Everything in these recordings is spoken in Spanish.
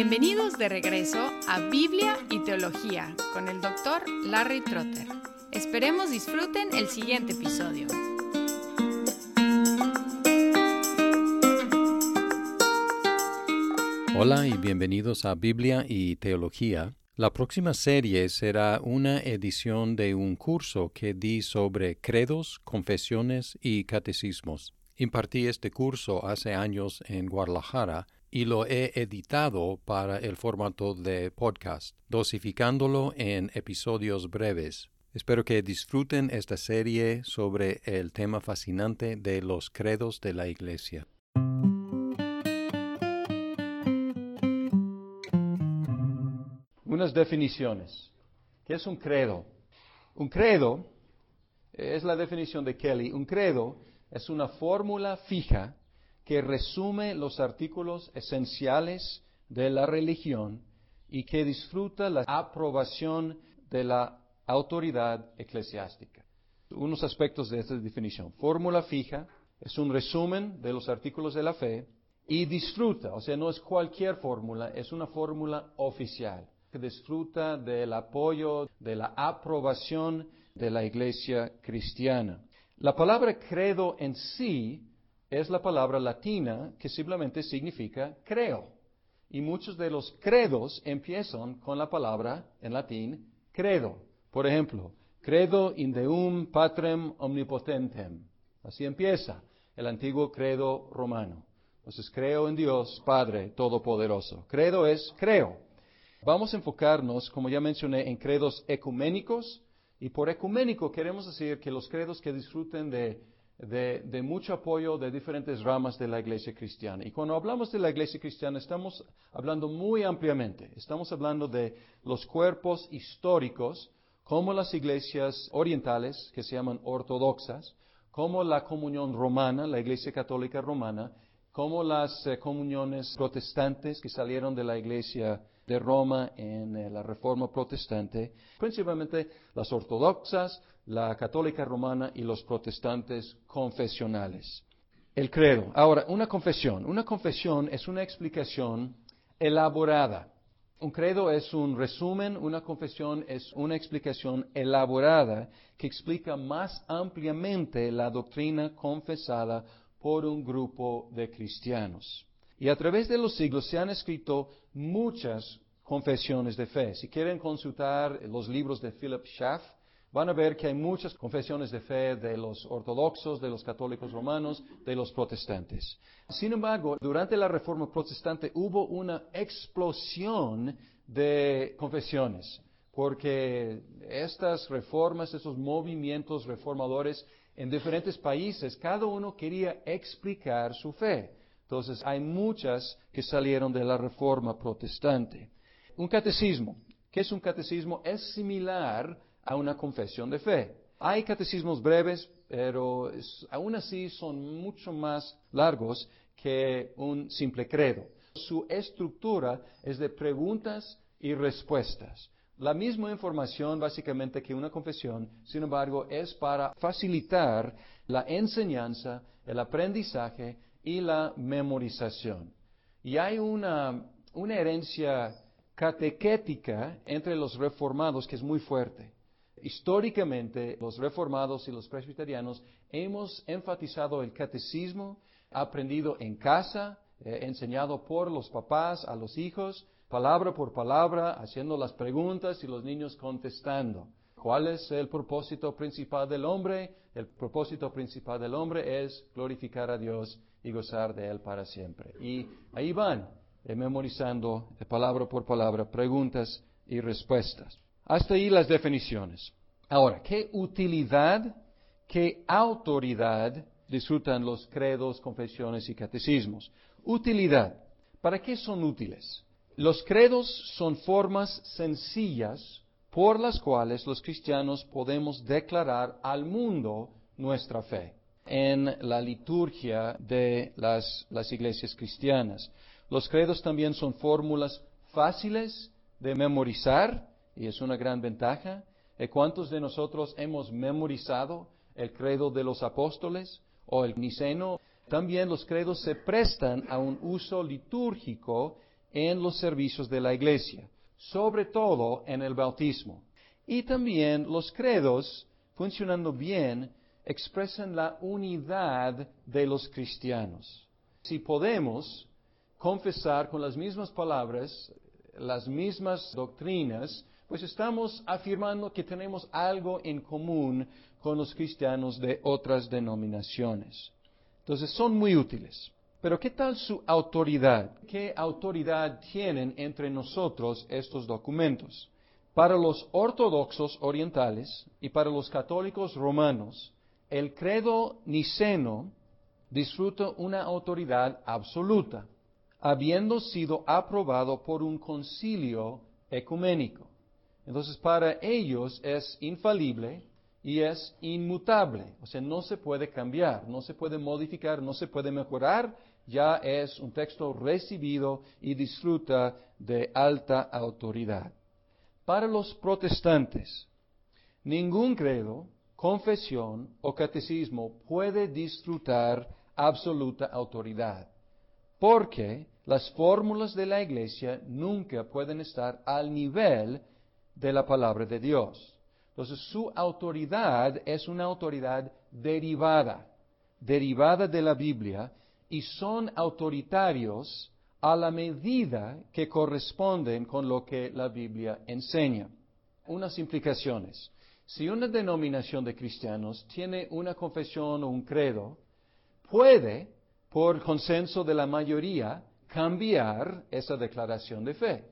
Bienvenidos de regreso a Biblia y Teología con el doctor Larry Trotter. Esperemos disfruten el siguiente episodio. Hola y bienvenidos a Biblia y Teología. La próxima serie será una edición de un curso que di sobre credos, confesiones y catecismos. Impartí este curso hace años en Guadalajara y lo he editado para el formato de podcast, dosificándolo en episodios breves. Espero que disfruten esta serie sobre el tema fascinante de los credos de la Iglesia. Unas definiciones. ¿Qué es un credo? Un credo es la definición de Kelly. Un credo es una fórmula fija que resume los artículos esenciales de la religión y que disfruta la aprobación de la autoridad eclesiástica. Unos aspectos de esta definición. Fórmula fija es un resumen de los artículos de la fe y disfruta, o sea, no es cualquier fórmula, es una fórmula oficial que disfruta del apoyo, de la aprobación de la iglesia cristiana. La palabra credo en sí es la palabra latina que simplemente significa creo. Y muchos de los credos empiezan con la palabra en latín credo. Por ejemplo, credo in deum patrem omnipotentem. Así empieza el antiguo credo romano. Entonces, creo en Dios, Padre Todopoderoso. Credo es creo. Vamos a enfocarnos, como ya mencioné, en credos ecuménicos. Y por ecuménico queremos decir que los credos que disfruten de de, mucho apoyo de diferentes ramas de la iglesia cristiana. Y cuando hablamos de la iglesia cristiana estamos hablando muy ampliamente. Estamos hablando de los cuerpos históricos, como las iglesias orientales, que se llaman ortodoxas, como la comunión romana, la iglesia católica romana, como las eh, comuniones protestantes que salieron de la iglesia de Roma en eh, la Reforma Protestante, principalmente las ortodoxas, la católica romana y los protestantes confesionales. El credo. Ahora, una confesión. Una confesión es una explicación elaborada. Un credo es un resumen, una confesión es una explicación elaborada que explica más ampliamente la doctrina confesada por un grupo de cristianos. Y a través de los siglos se han escrito muchas confesiones de fe. Si quieren consultar los libros de Philip Schaff, van a ver que hay muchas confesiones de fe de los ortodoxos, de los católicos romanos, de los protestantes. Sin embargo, durante la Reforma Protestante hubo una explosión de confesiones, porque estas reformas, estos movimientos reformadores en diferentes países, cada uno quería explicar su fe. Entonces, hay muchas que salieron de la Reforma Protestante. Un catecismo. ¿Qué es un catecismo? Es similar a una confesión de fe. Hay catecismos breves, pero aún así son mucho más largos que un simple credo. Su estructura es de preguntas y respuestas. La misma información básicamente que una confesión, sin embargo, es para facilitar la enseñanza, el aprendizaje y la memorización. Y hay una, una herencia catequética entre los reformados que es muy fuerte. Históricamente, los reformados y los presbiterianos hemos enfatizado el catecismo aprendido en casa, eh, enseñado por los papás a los hijos, palabra por palabra, haciendo las preguntas y los niños contestando. ¿Cuál es el propósito principal del hombre? El propósito principal del hombre es glorificar a Dios y gozar de Él para siempre. Y ahí van, eh, memorizando palabra por palabra, preguntas y respuestas. Hasta ahí las definiciones. Ahora, ¿qué utilidad, qué autoridad disfrutan los credos, confesiones y catecismos? Utilidad. ¿Para qué son útiles? Los credos son formas sencillas por las cuales los cristianos podemos declarar al mundo nuestra fe en la liturgia de las, iglesias cristianas. Los credos también son fórmulas fáciles de memorizar y es una gran ventaja. ¿Cuántos de nosotros hemos memorizado el credo de los apóstoles o el niceno? También los credos se prestan a un uso litúrgico en los servicios de la iglesia, sobre todo en el bautismo. Y también los credos, funcionando bien, expresan la unidad de los cristianos. Si podemos confesar con las mismas palabras, las mismas doctrinas, pues estamos afirmando que tenemos algo en común con los cristianos de otras denominaciones. Entonces son muy útiles. Pero ¿qué tal su autoridad? ¿Qué autoridad tienen entre nosotros estos documentos? Para los ortodoxos orientales y para los católicos romanos, el credo niceno disfruta una autoridad absoluta, habiendo sido aprobado por un concilio ecuménico. Entonces, para ellos es infalible y es inmutable, o sea, no se puede cambiar, no se puede modificar, no se puede mejorar, ya es un texto recibido y disfruta de alta autoridad. Para los protestantes, ningún credo, confesión o catecismo puede disfrutar absoluta autoridad, porque las fórmulas de la Iglesia nunca pueden estar al nivel de la palabra de Dios. Entonces su autoridad es una autoridad derivada, derivada de la Biblia, y son autoritarios a la medida que corresponden con lo que la Biblia enseña. Unas implicaciones. Si una denominación de cristianos tiene una confesión o un credo, puede, por consenso de la mayoría, cambiar esa declaración de fe.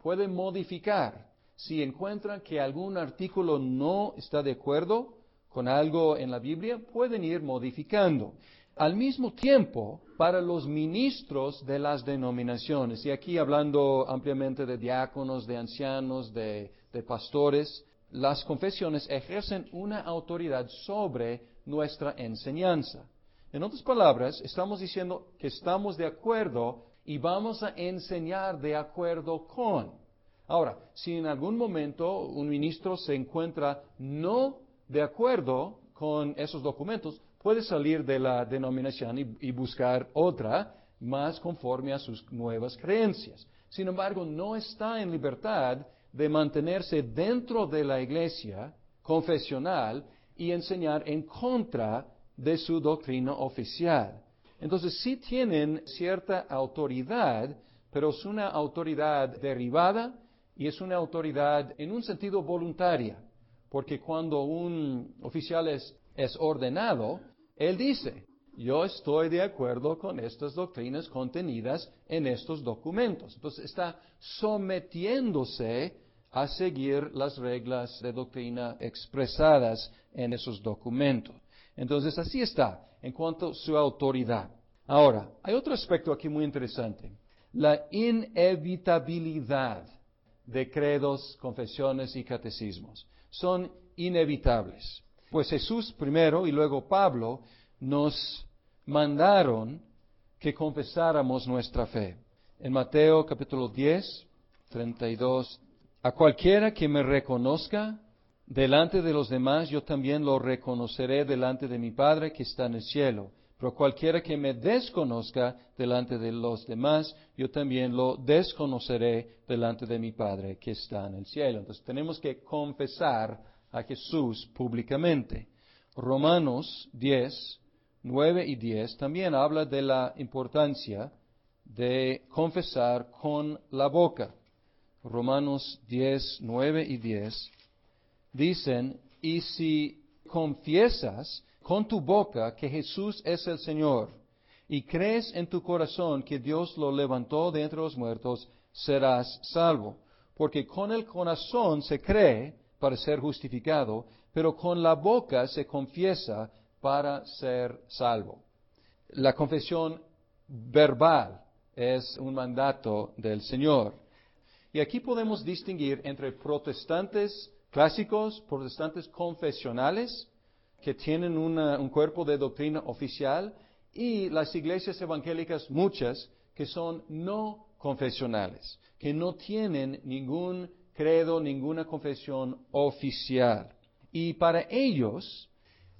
Puede modificar. Si encuentran que algún artículo no está de acuerdo con algo en la Biblia, pueden ir modificando. Al mismo tiempo, para los ministros de las denominaciones, y aquí hablando ampliamente de diáconos, de ancianos, de, pastores, las confesiones ejercen una autoridad sobre nuestra enseñanza. En otras palabras, estamos diciendo que estamos de acuerdo y vamos a enseñar de acuerdo con. Ahora, si en algún momento un ministro se encuentra no de acuerdo con esos documentos, puede salir de la denominación y, buscar otra más conforme a sus nuevas creencias. Sin embargo, no está en libertad de mantenerse dentro de la iglesia confesional y enseñar en contra de su doctrina oficial. Entonces sí tienen cierta autoridad, pero es una autoridad derivada y es una autoridad en un sentido voluntaria, porque cuando un oficial es ordenado, él dice, yo estoy de acuerdo con estas doctrinas contenidas en estos documentos. Entonces está sometiéndose a seguir las reglas de doctrina expresadas en esos documentos. Entonces así está en cuanto a su autoridad. Ahora, hay otro aspecto aquí muy interesante. La inevitabilidad de credos, confesiones y catecismos. Son inevitables. Pues Jesús primero y luego Pablo nos mandaron que confesáramos nuestra fe. En Mateo capítulo 10, 32, a cualquiera que me reconozca delante de los demás, yo también lo reconoceré delante de mi Padre que está en el cielo. Pero cualquiera que me desconozca delante de los demás, yo también lo desconoceré delante de mi Padre que está en el cielo. Entonces tenemos que confesar a Jesús públicamente. Romanos 10, 9 y 10 también habla de la importancia de confesar con la boca. Romanos 10, 9 y 10 dicen, y si confiesas con tu boca que Jesús es el Señor, y crees en tu corazón que Dios lo levantó de entre los muertos, serás salvo. Porque con el corazón se cree para ser justificado, pero con la boca se confiesa para ser salvo. La confesión verbal es un mandato del Señor. Y aquí podemos distinguir entre protestantes clásicos, protestantes confesionales, que tienen un cuerpo de doctrina oficial, y las iglesias evangélicas, muchas, que son no confesionales, que no tienen ningún credo, ninguna confesión oficial. Y para ellos,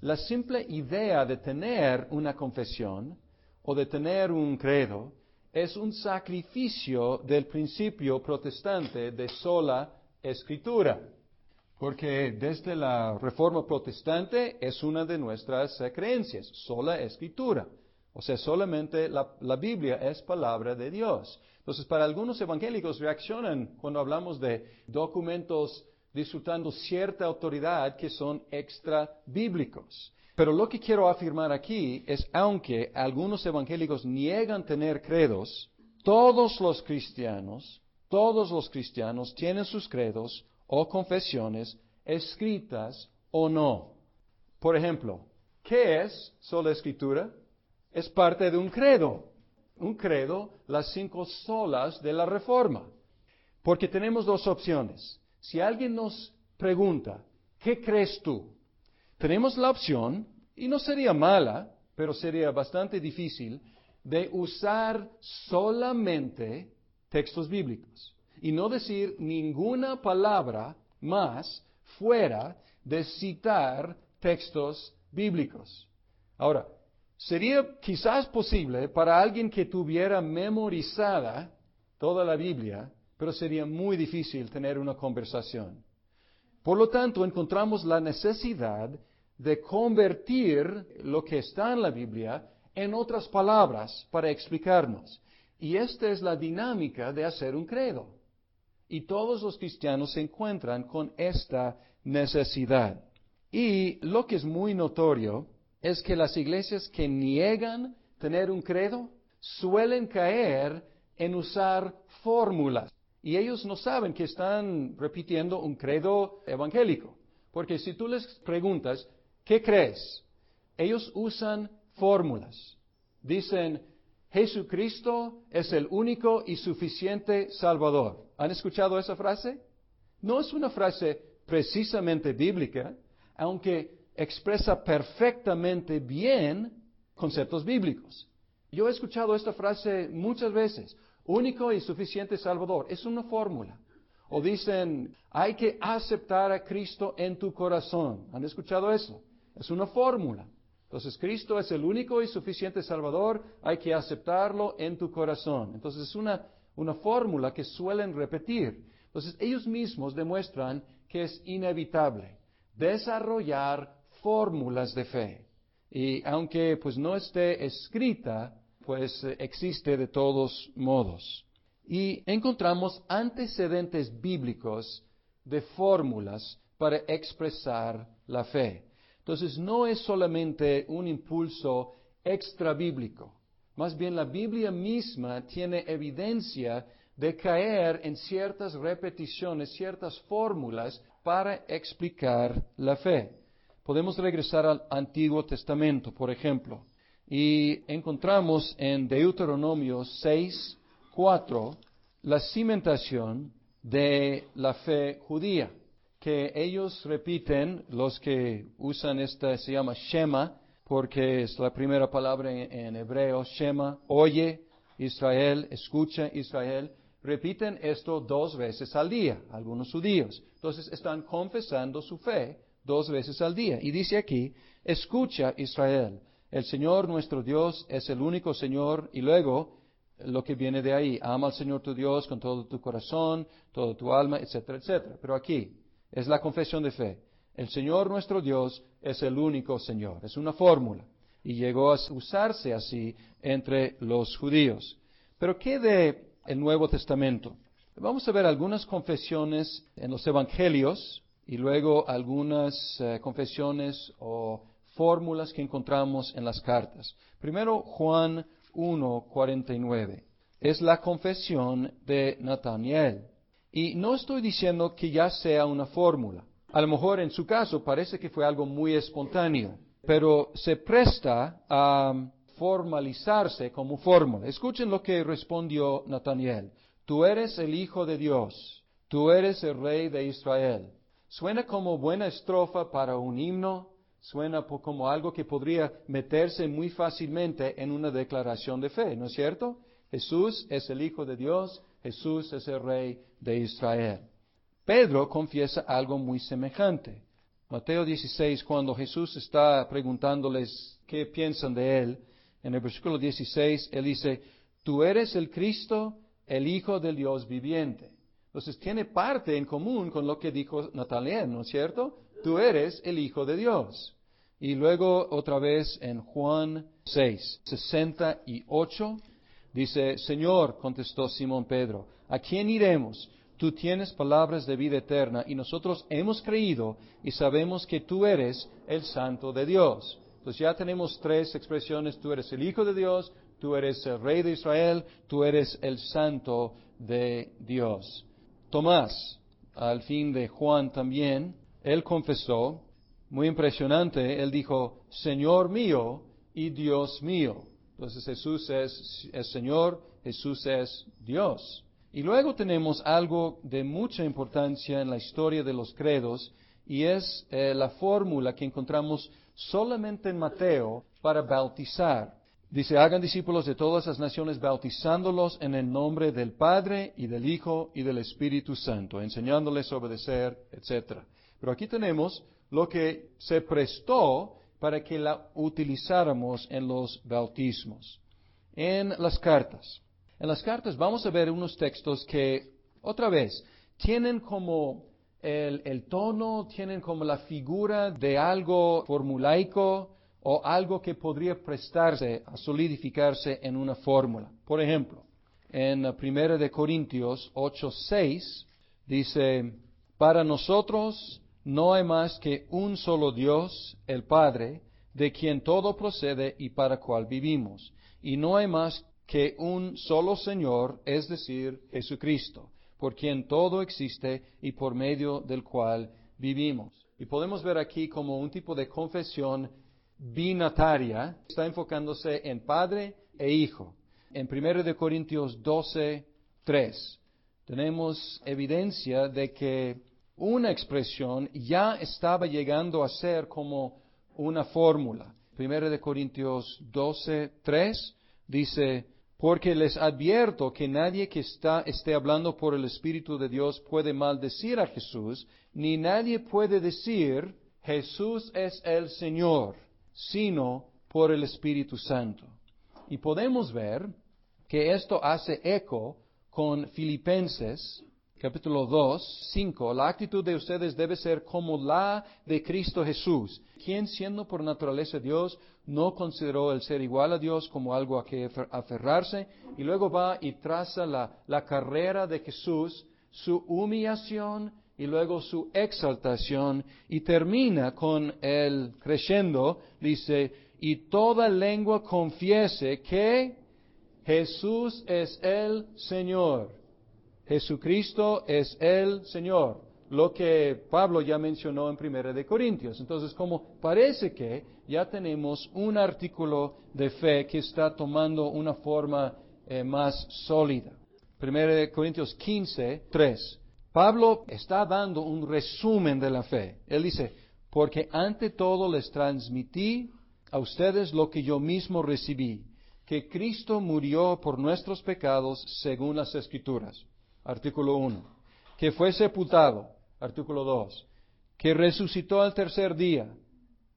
la simple idea de tener una confesión o de tener un credo es un sacrificio del principio protestante de sola escritura. Porque desde la reforma protestante es una de nuestras creencias, sola escritura. O sea, solamente la, la, Biblia es palabra de Dios. Entonces, para algunos evangélicos reaccionan cuando hablamos de documentos disfrutando cierta autoridad que son extra bíblicos. Pero lo que quiero afirmar aquí es, aunque algunos evangélicos niegan tener credos, todos los cristianos, todos los cristianos tienen sus credos o confesiones escritas o no. Por ejemplo, ¿qué es sola escritura? Es parte de un credo. Un credo, las cinco solas de la reforma. Porque tenemos dos opciones. Si alguien nos pregunta, ¿qué crees tú? Tenemos la opción, y no sería mala, pero sería bastante difícil, de usar solamente textos bíblicos y no decir ninguna palabra más fuera de citar textos bíblicos. Ahora, sería quizás posible para alguien que tuviera memorizada toda la Biblia, pero sería muy difícil tener una conversación. Por lo tanto, encontramos la necesidad de convertir lo que está en la Biblia en otras palabras para explicarnos. Y esta es la dinámica de hacer un credo. Y todos los cristianos se encuentran con esta necesidad. Y lo que es muy notorio es que las iglesias que niegan tener un credo suelen caer en usar fórmulas. Y ellos no saben que están repitiendo un credo evangélico. Porque si tú les preguntas, ¿qué crees? Ellos usan fórmulas. Dicen, Jesucristo es el único y suficiente Salvador. ¿Han escuchado esa frase? No es una frase precisamente bíblica, aunque expresa perfectamente bien conceptos bíblicos. Yo he escuchado esta frase muchas veces, único y suficiente Salvador. Es una fórmula. O dicen, hay que aceptar a Cristo en tu corazón. ¿Han escuchado eso? Es una fórmula. Entonces, Cristo es el único y suficiente Salvador, hay que aceptarlo en tu corazón. Entonces, es una, una fórmula que suelen repetir. Entonces, ellos mismos demuestran que es inevitable desarrollar fórmulas de fe. Y aunque pues no esté escrita, pues eh, existe de todos modos. Y encontramos antecedentes bíblicos de fórmulas para expresar la fe. Entonces no es solamente un impulso extra bíblico, más bien la Biblia misma tiene evidencia de caer en ciertas repeticiones, ciertas fórmulas para explicar la fe. Podemos regresar al Antiguo Testamento, por ejemplo, y encontramos en Deuteronomio 6, 4 la cimentación de la fe judía que ellos repiten, los que usan esta, se llama Shema, porque es la primera palabra en, hebreo, Shema, oye Israel, escucha Israel, repiten esto dos veces al día, algunos judíos. Entonces están confesando su fe dos veces al día. Y dice aquí, escucha Israel, el Señor nuestro Dios es el único Señor y luego lo que viene de ahí, ama al Señor tu Dios con todo tu corazón, toda tu alma, etcétera, etcétera. Pero aquí, es la confesión de fe. El Señor nuestro Dios es el único Señor. Es una fórmula. Y llegó a usarse así entre los judíos. Pero ¿qué de el Nuevo Testamento? Vamos a ver algunas confesiones en los Evangelios y luego algunas eh, confesiones o fórmulas que encontramos en las cartas. Primero, Juan 1, 49. Es la confesión de Nataniel. Y no estoy diciendo que ya sea una fórmula. A lo mejor en su caso parece que fue algo muy espontáneo, pero se presta a formalizarse como fórmula. Escuchen lo que respondió Nathaniel. Tú eres el Hijo de Dios, tú eres el Rey de Israel. Suena como buena estrofa para un himno, suena como algo que podría meterse muy fácilmente en una declaración de fe, ¿no es cierto? Jesús es el Hijo de Dios, Jesús es el Rey de Israel. Pedro confiesa algo muy semejante. Mateo 16, cuando Jesús está preguntándoles qué piensan de él, en el versículo 16, él dice, tú eres el Cristo, el Hijo del Dios viviente. Entonces tiene parte en común con lo que dijo Natalien, ¿no es cierto? Tú eres el Hijo de Dios. Y luego otra vez en Juan 6, 68, dice, Señor, contestó Simón Pedro, ¿a quién iremos? Tú tienes palabras de vida eterna y nosotros hemos creído y sabemos que tú eres el Santo de Dios. Entonces ya tenemos tres expresiones, tú eres el Hijo de Dios, tú eres el Rey de Israel, tú eres el Santo de Dios. Tomás, al fin de Juan también, él confesó, muy impresionante, él dijo, Señor mío y Dios mío. Entonces Jesús es, el Señor, Jesús es Dios. Y luego tenemos algo de mucha importancia en la historia de los credos y es eh, la fórmula que encontramos solamente en Mateo para bautizar. Dice, hagan discípulos de todas las naciones, bautizándolos en el nombre del Padre y del Hijo y del Espíritu Santo, enseñándoles a obedecer, etc. Pero aquí tenemos lo que se prestó para que la utilizáramos en los bautismos. En las cartas. En las cartas vamos a ver unos textos que, otra vez, tienen como el, tono, tienen como la figura de algo formulaico, o algo que podría prestarse a solidificarse en una fórmula. Por ejemplo, en 1 de Corintios 8:6 dice, para nosotros no hay más que un solo Dios, el Padre, de quien todo procede y para cual vivimos, y no hay más que un solo Señor, es decir, Jesucristo, por quien todo existe y por medio del cual vivimos. Y podemos ver aquí como un tipo de confesión binataria está enfocándose en padre e hijo. En 1 Corintios 12, 3 tenemos evidencia de que una expresión ya estaba llegando a ser como una fórmula. 1 Corintios 12, 3 dice, porque les advierto que nadie que está, esté hablando por el Espíritu de Dios puede maldecir a Jesús, ni nadie puede decir, Jesús es el Señor sino por el Espíritu Santo. Y podemos ver que esto hace eco con Filipenses capítulo 2, 5. La actitud de ustedes debe ser como la de Cristo Jesús, quien siendo por naturaleza Dios, no consideró el ser igual a Dios como algo a que aferrarse, y luego va y traza la, la carrera de Jesús, su humillación y luego su exaltación y termina con el creyendo, dice, y toda lengua confiese que Jesús es el Señor. Jesucristo es el Señor. Lo que Pablo ya mencionó en Primera de Corintios. Entonces, como parece que ya tenemos un artículo de fe que está tomando una forma eh, más sólida. Primera de Corintios 15, 3. Pablo está dando un resumen de la fe. Él dice, porque ante todo les transmití a ustedes lo que yo mismo recibí, que Cristo murió por nuestros pecados según las Escrituras. Artículo 1. Que fue sepultado. Artículo 2. Que resucitó al tercer día,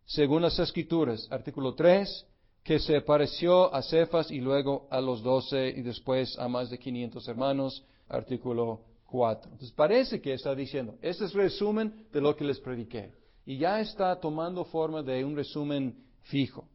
según las Escrituras. Artículo 3. Que se apareció a Cefas y luego a los doce y después a más de quinientos hermanos. Artículo entonces parece que está diciendo, este es resumen de lo que les prediqué. Y ya está tomando forma de un resumen fijo.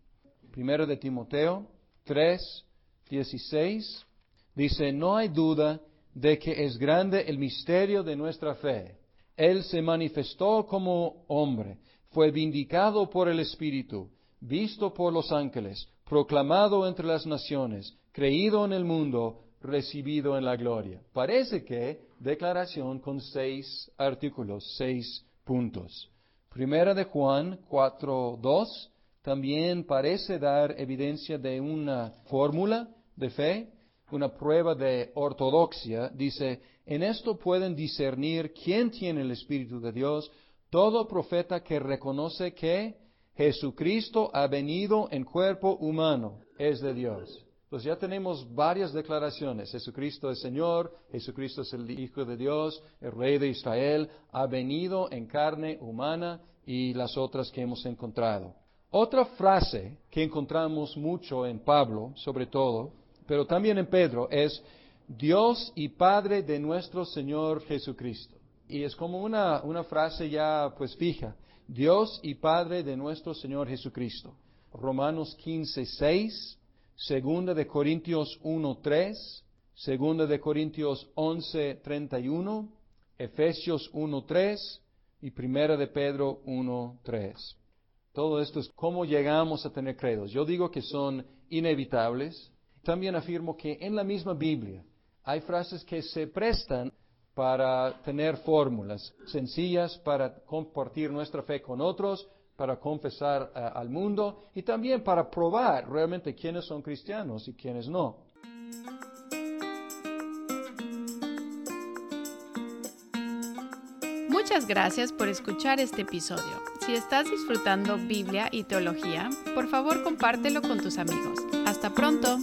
Primero de Timoteo 3, 16, dice, no hay duda de que es grande el misterio de nuestra fe. Él se manifestó como hombre, fue vindicado por el Espíritu, visto por los ángeles, proclamado entre las naciones, creído en el mundo, recibido en la gloria. Parece que declaración con seis artículos, seis puntos. Primera de Juan 4.2 también parece dar evidencia de una fórmula de fe, una prueba de ortodoxia. Dice, en esto pueden discernir quién tiene el Espíritu de Dios, todo profeta que reconoce que Jesucristo ha venido en cuerpo humano es de Dios. Pues ya tenemos varias declaraciones. Jesucristo es Señor, Jesucristo es el Hijo de Dios, el Rey de Israel, ha venido en carne humana y las otras que hemos encontrado. Otra frase que encontramos mucho en Pablo, sobre todo, pero también en Pedro, es Dios y Padre de nuestro Señor Jesucristo. Y es como una, una frase ya pues fija. Dios y Padre de nuestro Señor Jesucristo. Romanos 15, 6, Segunda de Corintios 1, 3, Segunda de Corintios 11, 31, Efesios 1, 3 y Primera de Pedro 1, 3. Todo esto es cómo llegamos a tener credos. Yo digo que son inevitables. También afirmo que en la misma Biblia hay frases que se prestan para tener fórmulas sencillas para compartir nuestra fe con otros, para confesar eh, al mundo y también para probar realmente quiénes son cristianos y quiénes no. Muchas gracias por escuchar este episodio. Si estás disfrutando Biblia y teología, por favor compártelo con tus amigos. Hasta pronto.